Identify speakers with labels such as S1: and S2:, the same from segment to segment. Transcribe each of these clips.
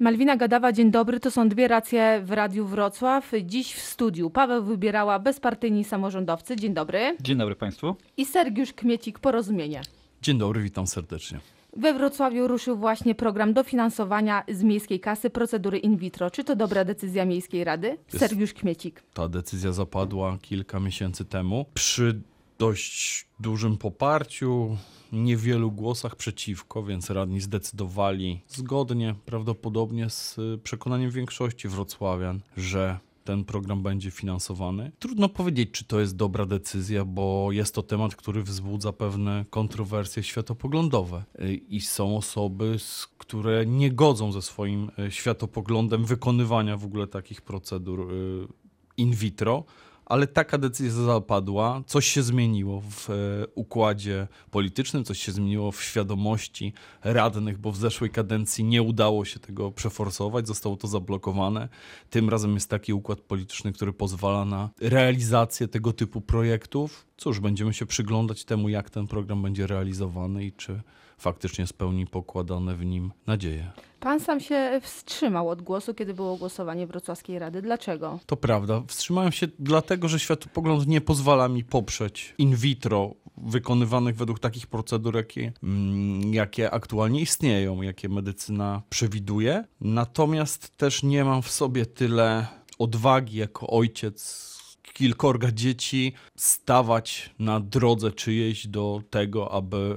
S1: Malwina Gadawa, dzień dobry. To są dwie racje w Radiu Wrocław. Dziś w studiu Paweł Wybierała, bezpartyjni samorządowcy. Dzień dobry.
S2: Dzień dobry Państwu.
S1: I Sergiusz Kmiecik, Porozumienie.
S3: Dzień dobry, witam serdecznie.
S1: We Wrocławiu ruszył właśnie program dofinansowania z miejskiej kasy procedury in vitro. Czy to dobra decyzja Miejskiej Rady?
S3: Jest.
S1: Sergiusz Kmiecik.
S3: Ta decyzja zapadła kilka miesięcy temu przy dość dużym poparciu, niewielu głosach przeciwko, więc radni zdecydowali zgodnie, prawdopodobnie z y, przekonaniem większości wrocławian, że ten program będzie finansowany. Trudno powiedzieć, czy to jest dobra decyzja, bo jest to temat, który wzbudza pewne kontrowersje światopoglądowe. Y, I są osoby, które nie godzą ze swoim y, światopoglądem wykonywania w ogóle takich procedur in vitro. Ale taka decyzja zapadła, coś się zmieniło w e, układzie politycznym, coś się zmieniło w świadomości radnych, bo w zeszłej kadencji nie udało się tego przeforsować, zostało to zablokowane. Tym razem jest taki układ polityczny, który pozwala na realizację tego typu projektów. Cóż, będziemy się przyglądać temu, jak ten program będzie realizowany i czy faktycznie spełni pokładane w nim nadzieje.
S1: Pan sam się wstrzymał od głosu, kiedy było głosowanie Wrocławskiej Rady. Dlaczego?
S3: To prawda. Wstrzymałem się dlatego, że światopogląd nie pozwala mi poprzeć in vitro wykonywanych według takich procedur, jakie, mm, jakie aktualnie istnieją, jakie medycyna przewiduje. Natomiast też nie mam w sobie tyle odwagi jako ojciec kilkorga dzieci stawać na drodze czyjejś do tego, aby,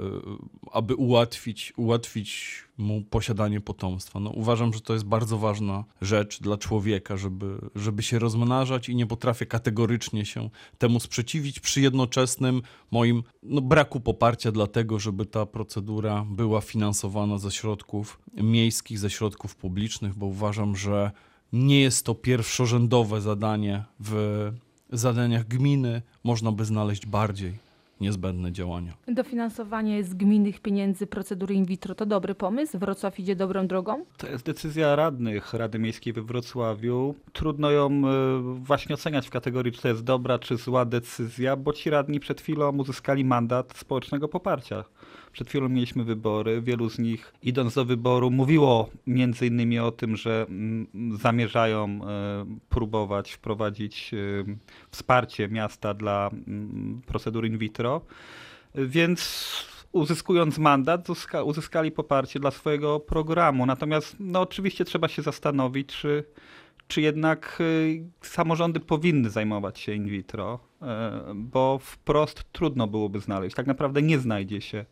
S3: aby ułatwić, ułatwić mu posiadanie potomstwa. No, uważam, że to jest bardzo ważna rzecz dla człowieka, żeby, żeby się rozmnażać i nie potrafię kategorycznie się temu sprzeciwić przy jednoczesnym moim no, braku poparcia dla tego, żeby ta procedura była finansowana ze środków miejskich, ze środków publicznych, bo uważam, że nie jest to pierwszorzędowe zadanie w zadaniach gminy. Można by znaleźć bardziej niezbędne działania.
S1: Dofinansowanie z gminnych pieniędzy procedury in vitro to dobry pomysł? Wrocław idzie dobrą drogą?
S2: To jest decyzja radnych Rady Miejskiej we Wrocławiu. Trudno ją e, właśnie oceniać w kategorii, czy to jest dobra, czy zła decyzja, bo ci radni przed chwilą uzyskali mandat społecznego poparcia. Przed chwilą mieliśmy wybory. Wielu z nich, idąc do wyboru, mówiło między innymi o tym, że mm, zamierzają e, próbować wprowadzić e, wsparcie miasta dla mm, procedur in vitro. Więc uzyskując mandat, uzyska, uzyskali poparcie dla swojego programu. Natomiast no, oczywiście trzeba się zastanowić, czy, czy jednak y, samorządy powinny zajmować się in vitro, y, bo wprost trudno byłoby znaleźć. Tak naprawdę nie znajdzie się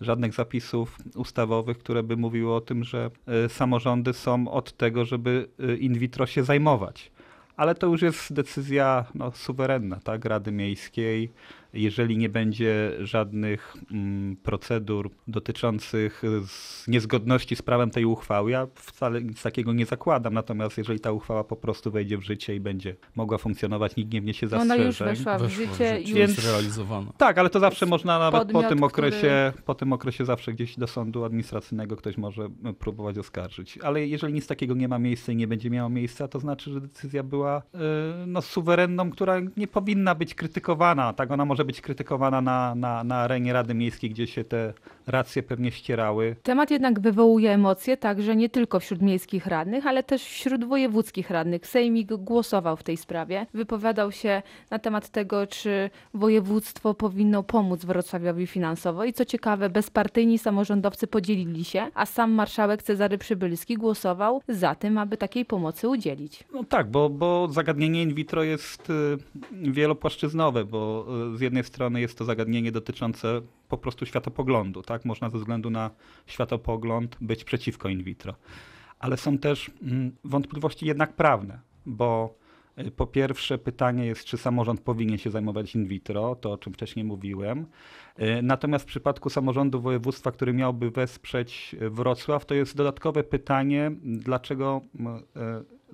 S2: żadnych zapisów ustawowych, które by mówiły o tym, że y, samorządy są od tego, żeby y, in vitro się zajmować. Ale to już jest decyzja no, suwerenna, tak, Rady Miejskiej. Jeżeli nie będzie żadnych mm, procedur dotyczących z niezgodności z prawem tej uchwały, ja wcale nic takiego nie zakładam. Natomiast jeżeli ta uchwała po prostu wejdzie w życie i będzie mogła funkcjonować, nikt nie wniesie
S1: Ona
S2: zastrzeżeń.
S1: już weszła w
S3: Weszło
S1: życie.
S3: życie,
S1: Już...
S3: jest
S2: Więc-
S3: realizowana.
S2: Tak, ale to zawsze można nawet po
S1: podmiot,
S2: tym, okresie,
S1: który-
S2: po tym okresie zawsze gdzieś do sądu administracyjnego ktoś może e, próbować oskarżyć. Ale jeżeli nic takiego nie ma miejsca i nie będzie miało miejsca, to znaczy, że decyzja była e, no, suwerenną, która nie powinna być krytykowana. Tak, ona może być krytykowana na, na, na arenie Rady Miejskiej, gdzie się te racje pewnie ścierały.
S1: Temat jednak wywołuje emocje także nie tylko wśród miejskich radnych, ale też wśród wojewódzkich radnych. Sejmik głosował w tej sprawie. Wypowiadał się na temat tego, czy województwo powinno pomóc Wrocławiowi finansowo. I co ciekawe, bezpartyjni samorządowcy podzielili się, a sam marszałek Cezary Przybylski głosował za tym, aby takiej pomocy udzielić.
S2: No tak, bo, bo zagadnienie in vitro jest y, wielopłaszczyznowe, bo y, z jednej strony jest to zagadnienie dotyczące po prostu światopoglądu, tak? Można ze względu na światopogląd być przeciwko in vitro. Ale są też mm, wątpliwości jednak prawne, bo y, po pierwsze pytanie jest, czy samorząd powinien się zajmować in vitro, to o czym wcześniej mówiłem. Y, Natomiast w przypadku samorządu województwa, który miałby wesprzeć y, Wrocław, to jest dodatkowe pytanie, dlaczego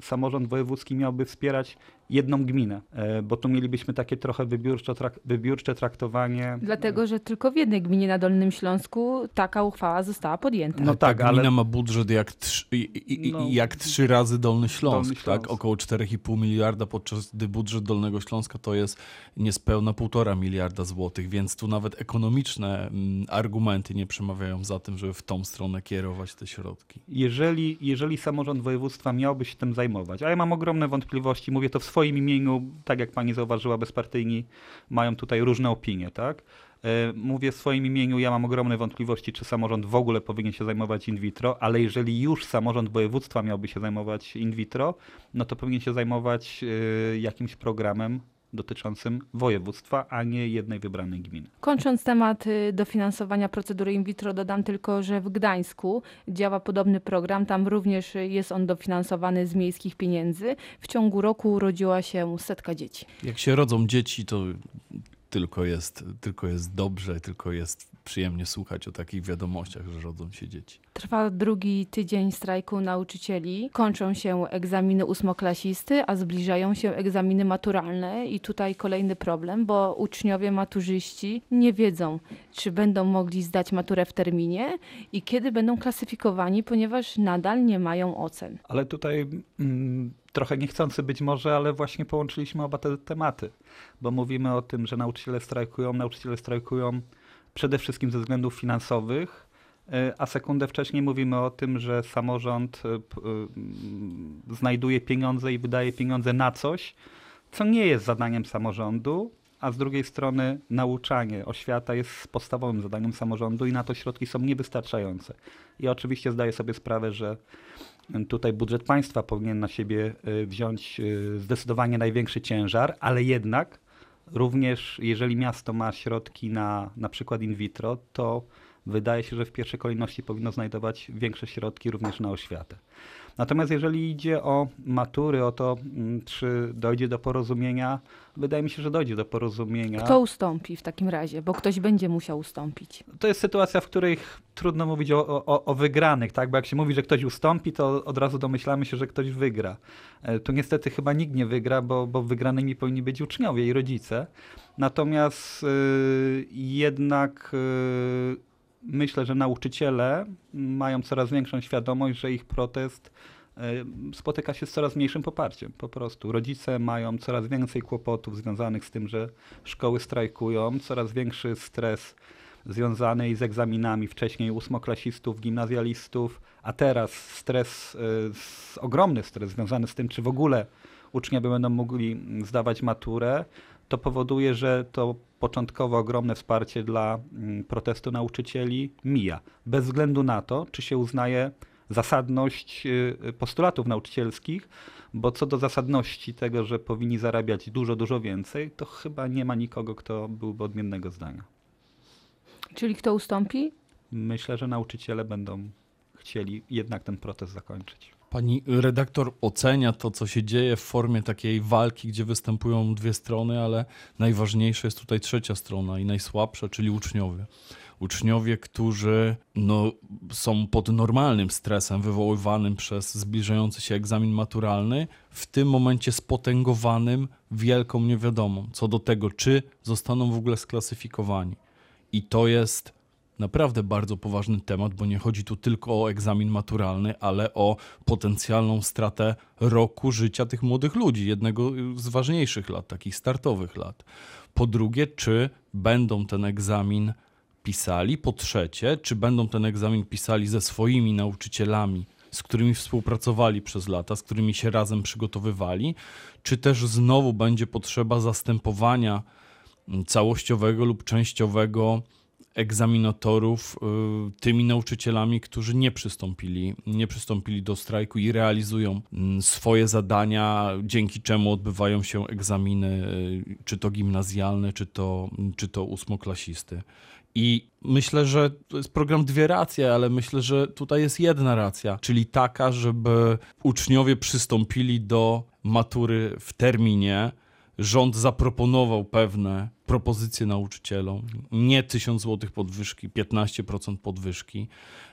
S2: samorząd wojewódzki miałby wspierać jedną gminę, e, bo tu mielibyśmy takie trochę wybiórczo, trak, wybiórcze traktowanie.
S1: Dlatego, że tylko w jednej gminie na Dolnym Śląsku taka uchwała została podjęta.
S2: No
S3: Ta
S2: tak, ale
S3: gmina ma budżet jak trzy, i- i-
S2: No.
S3: jak trzy razy Dolny Śląsk,
S2: Dolny Śląsk.
S3: tak? Około 4,5 miliarda, podczas gdy budżet Dolnego Śląska to jest niespełna 1,5 miliarda złotych, więc tu nawet ekonomiczne mm, argumenty nie przemawiają za tym, żeby w tą stronę kierować te środki.
S2: jeżeli, jeżeli samorząd województwa miałby się tym zajmować, a ja mam ogromne wątpliwości, mówię to w swoim imieniu, tak jak pani zauważyła, bezpartyjni mają tutaj różne opinie, tak? E, Mówię w swoim imieniu, ja mam ogromne wątpliwości, czy samorząd w ogóle powinien się zajmować in vitro, ale jeżeli już samorząd województwa miałby się zajmować in vitro, no to powinien się zajmować e, jakimś programem dotyczącym województwa, a nie jednej wybranej gminy.
S1: Kończąc temat y, dofinansowania procedury in vitro, dodam tylko, że w Gdańsku działa podobny program. Tam również jest on dofinansowany z miejskich pieniędzy. W ciągu roku urodziła się setka dzieci.
S3: Jak się rodzą dzieci, to tylko jest, tylko jest dobrze, tylko jest przyjemnie słuchać o takich wiadomościach, że rodzą się dzieci.
S1: Trwa drugi tydzień strajku nauczycieli. Kończą się egzaminy ósmoklasisty, a zbliżają się egzaminy maturalne. I tutaj kolejny problem, bo uczniowie maturzyści nie wiedzą, czy będą mogli zdać maturę w terminie i kiedy będą klasyfikowani, ponieważ nadal nie mają ocen.
S2: Ale tutaj mm, trochę niechcący być może, ale właśnie połączyliśmy oba te tematy, bo mówimy o tym, że nauczyciele strajkują, nauczyciele strajkują przede wszystkim ze względów finansowych, y, a sekundę wcześniej mówimy o tym, że samorząd y, y, znajduje pieniądze i wydaje pieniądze na coś, co nie jest zadaniem samorządu, a z drugiej strony nauczanie, oświata jest podstawowym zadaniem samorządu i na to środki są niewystarczające. I oczywiście zdaję sobie sprawę, że Tutaj budżet państwa powinien na siebie wziąć zdecydowanie największy ciężar, ale jednak również jeżeli miasto ma środki na na przykład in vitro, to wydaje się, że w pierwszej kolejności powinno znajdować większe środki również na oświatę. Natomiast jeżeli idzie o matury, o to, mm, czy dojdzie do porozumienia, wydaje mi się, że dojdzie do porozumienia.
S1: Kto ustąpi w takim razie? Bo ktoś będzie musiał ustąpić.
S2: To jest sytuacja, w której trudno mówić o, o, o wygranych, tak? Bo jak się mówi, że ktoś ustąpi, to od razu domyślamy się, że ktoś wygra. E, Tu niestety chyba nikt nie wygra, bo, bo wygranymi powinni być uczniowie i rodzice. Natomiast y, jednak y, myślę, że nauczyciele mają coraz większą świadomość, że ich protest y, spotyka się z coraz mniejszym poparciem. Po prostu rodzice mają coraz więcej kłopotów związanych z tym, że szkoły strajkują, coraz większy stres związany z egzaminami wcześniej ósmoklasistów, gimnazjalistów, a teraz stres, s- ogromny stres związany z tym, czy w ogóle uczniowie będą mogli zdawać maturę, to powoduje, że to początkowo ogromne wsparcie dla mm, protestu nauczycieli mija. Bez względu na to, czy się uznaje zasadność y, y, postulatów nauczycielskich, bo co do zasadności tego, że powinni zarabiać dużo, dużo więcej, to chyba nie ma nikogo, kto byłby odmiennego zdania.
S1: Czyli kto ustąpi?
S2: Myślę, że nauczyciele będą chcieli jednak ten protest zakończyć.
S3: Pani redaktor ocenia to, co się dzieje w formie takiej walki, gdzie występują dwie strony, ale najważniejsza jest tutaj trzecia strona i najsłabsza, czyli uczniowie. Uczniowie, którzy no, są pod normalnym stresem wywoływanym przez zbliżający się egzamin maturalny, w tym momencie spotęgowanym wielką niewiadomą co do tego, czy zostaną w ogóle sklasyfikowani. I to jest naprawdę bardzo poważny temat, bo nie chodzi tu tylko o egzamin maturalny, ale o potencjalną stratę roku życia tych młodych ludzi, jednego z ważniejszych lat, takich startowych lat. Po drugie, czy będą ten egzamin pisali? Po trzecie, czy będą ten egzamin pisali ze swoimi nauczycielami, z którymi współpracowali przez lata, z którymi się razem przygotowywali? Czy też znowu będzie potrzeba zastępowania całościowego lub częściowego egzaminatorów y, tymi nauczycielami, którzy nie przystąpili, nie przystąpili do strajku i realizują mm, swoje zadania, dzięki czemu odbywają się egzaminy, y, czy to gimnazjalne, czy to, czy to ósmoklasisty. I myślę, że to jest program dwie racje, ale myślę, że tutaj jest jedna racja, czyli taka, żeby uczniowie przystąpili do matury w terminie. Rząd zaproponował pewne propozycje nauczycielom. Nie 1000 zł podwyżki, 15% podwyżki.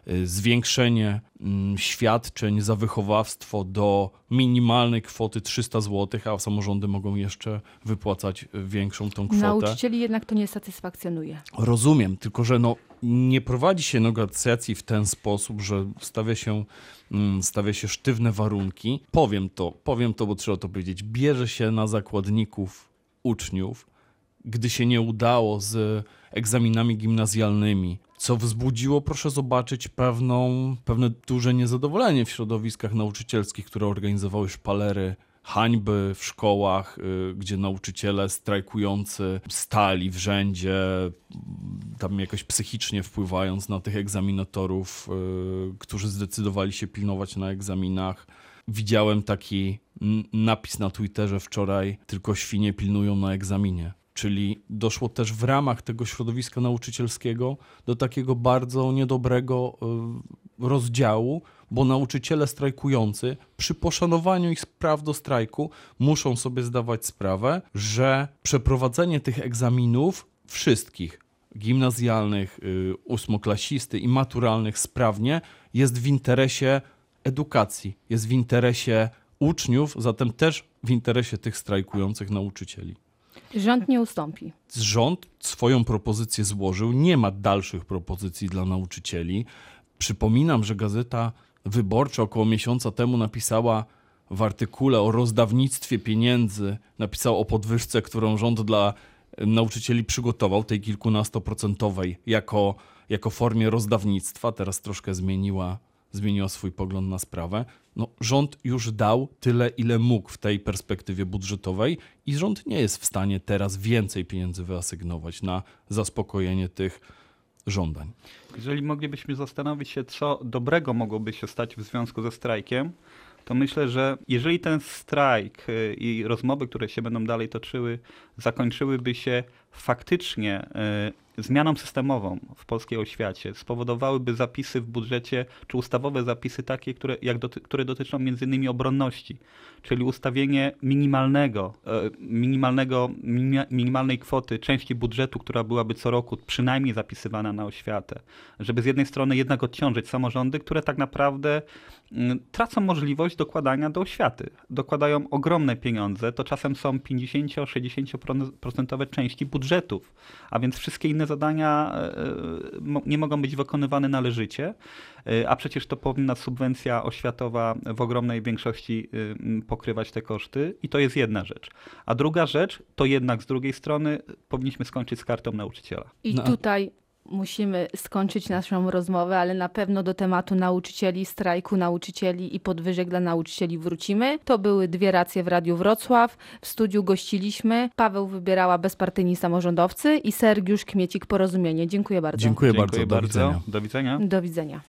S3: y, Zwiększenie mm, świadczeń za wychowawstwo do minimalnej kwoty 300 zł, a samorządy mogą jeszcze wypłacać y, większą tą kwotę.
S1: Nauczycieli jednak to nie satysfakcjonuje.
S3: Rozumiem, tylko że no, nie prowadzi się negocjacji w ten sposób, że stawia się, mm, stawia się sztywne warunki. Powiem to, powiem to, bo trzeba to powiedzieć. Bierze się na zakładników uczniów, gdy się nie udało z egzaminami gimnazjalnymi, co wzbudziło, proszę zobaczyć, pewną, pewne duże niezadowolenie w środowiskach nauczycielskich, które organizowały szpalery hańby w szkołach, y, gdzie nauczyciele strajkujący stali w rzędzie, tam jakoś psychicznie wpływając na tych egzaminatorów, y, którzy zdecydowali się pilnować na egzaminach. Widziałem taki napis na Twitterze wczoraj: tylko świnie pilnują na egzaminie. Czyli doszło też w ramach tego środowiska nauczycielskiego do takiego bardzo niedobrego y, rozdziału, bo nauczyciele strajkujący przy poszanowaniu ich praw do strajku muszą sobie zdawać sprawę, że przeprowadzenie tych egzaminów wszystkich gimnazjalnych, y, ósmoklasisty i maturalnych sprawnie jest w interesie edukacji, jest w interesie uczniów, zatem też w interesie tych strajkujących nauczycieli.
S1: Rząd nie ustąpi.
S3: Rząd swoją propozycję złożył, nie ma dalszych propozycji dla nauczycieli. Przypominam, że Gazeta Wyborcza około miesiąca temu napisała w artykule o rozdawnictwie pieniędzy, napisał o podwyżce, którą rząd dla nauczycieli przygotował, tej kilkunastoprocentowej, jako, jako formie rozdawnictwa. Teraz troszkę zmieniła, zmieniła swój pogląd na sprawę. No, rząd już dał tyle, ile mógł w tej perspektywie budżetowej i rząd nie jest w stanie teraz więcej pieniędzy wyasygnować na zaspokojenie tych żądań.
S2: Jeżeli moglibyśmy zastanowić się, co dobrego mogłoby się stać w związku ze strajkiem, to myślę, że jeżeli ten strajk y, i rozmowy, które się będą dalej toczyły, zakończyłyby się faktycznie y, zmianą systemową w polskiej oświacie, spowodowałyby zapisy w budżecie, czy ustawowe zapisy takie, które, jak doty, które dotyczą innymi obronności, czyli ustawienie minimalnego, e, minimalnego, minima- minimalnej kwoty części budżetu, która byłaby co roku przynajmniej zapisywana na oświatę, żeby z jednej strony jednak odciążyć samorządy, które tak naprawdę mm, tracą możliwość dokładania do oświaty. Dokładają ogromne pieniądze, to czasem są 50-60% części budżetów, a więc wszystkie inne zadania e, e, nie mogą być wykonywane należycie, e, a przecież to powinna subwencja oświatowa w ogromnej większości pokrywać te koszty i to jest jedna rzecz. A druga rzecz, to jednak z drugiej strony powinniśmy skończyć z kartą nauczyciela.
S1: I
S3: No.
S1: tutaj musimy skończyć naszą rozmowę, ale na pewno do tematu nauczycieli, strajku nauczycieli i podwyżek dla nauczycieli wrócimy. To były dwie racje w Radiu Wrocław. W studiu gościliśmy Paweł Wybierała bezpartyjni samorządowcy i Sergiusz Kmiecik Porozumienie. Dziękuję bardzo.
S3: Dziękuję, bardzo.
S2: Dziękuję
S3: Do
S2: bardzo.
S3: widzenia.
S2: Do widzenia.
S1: Do widzenia.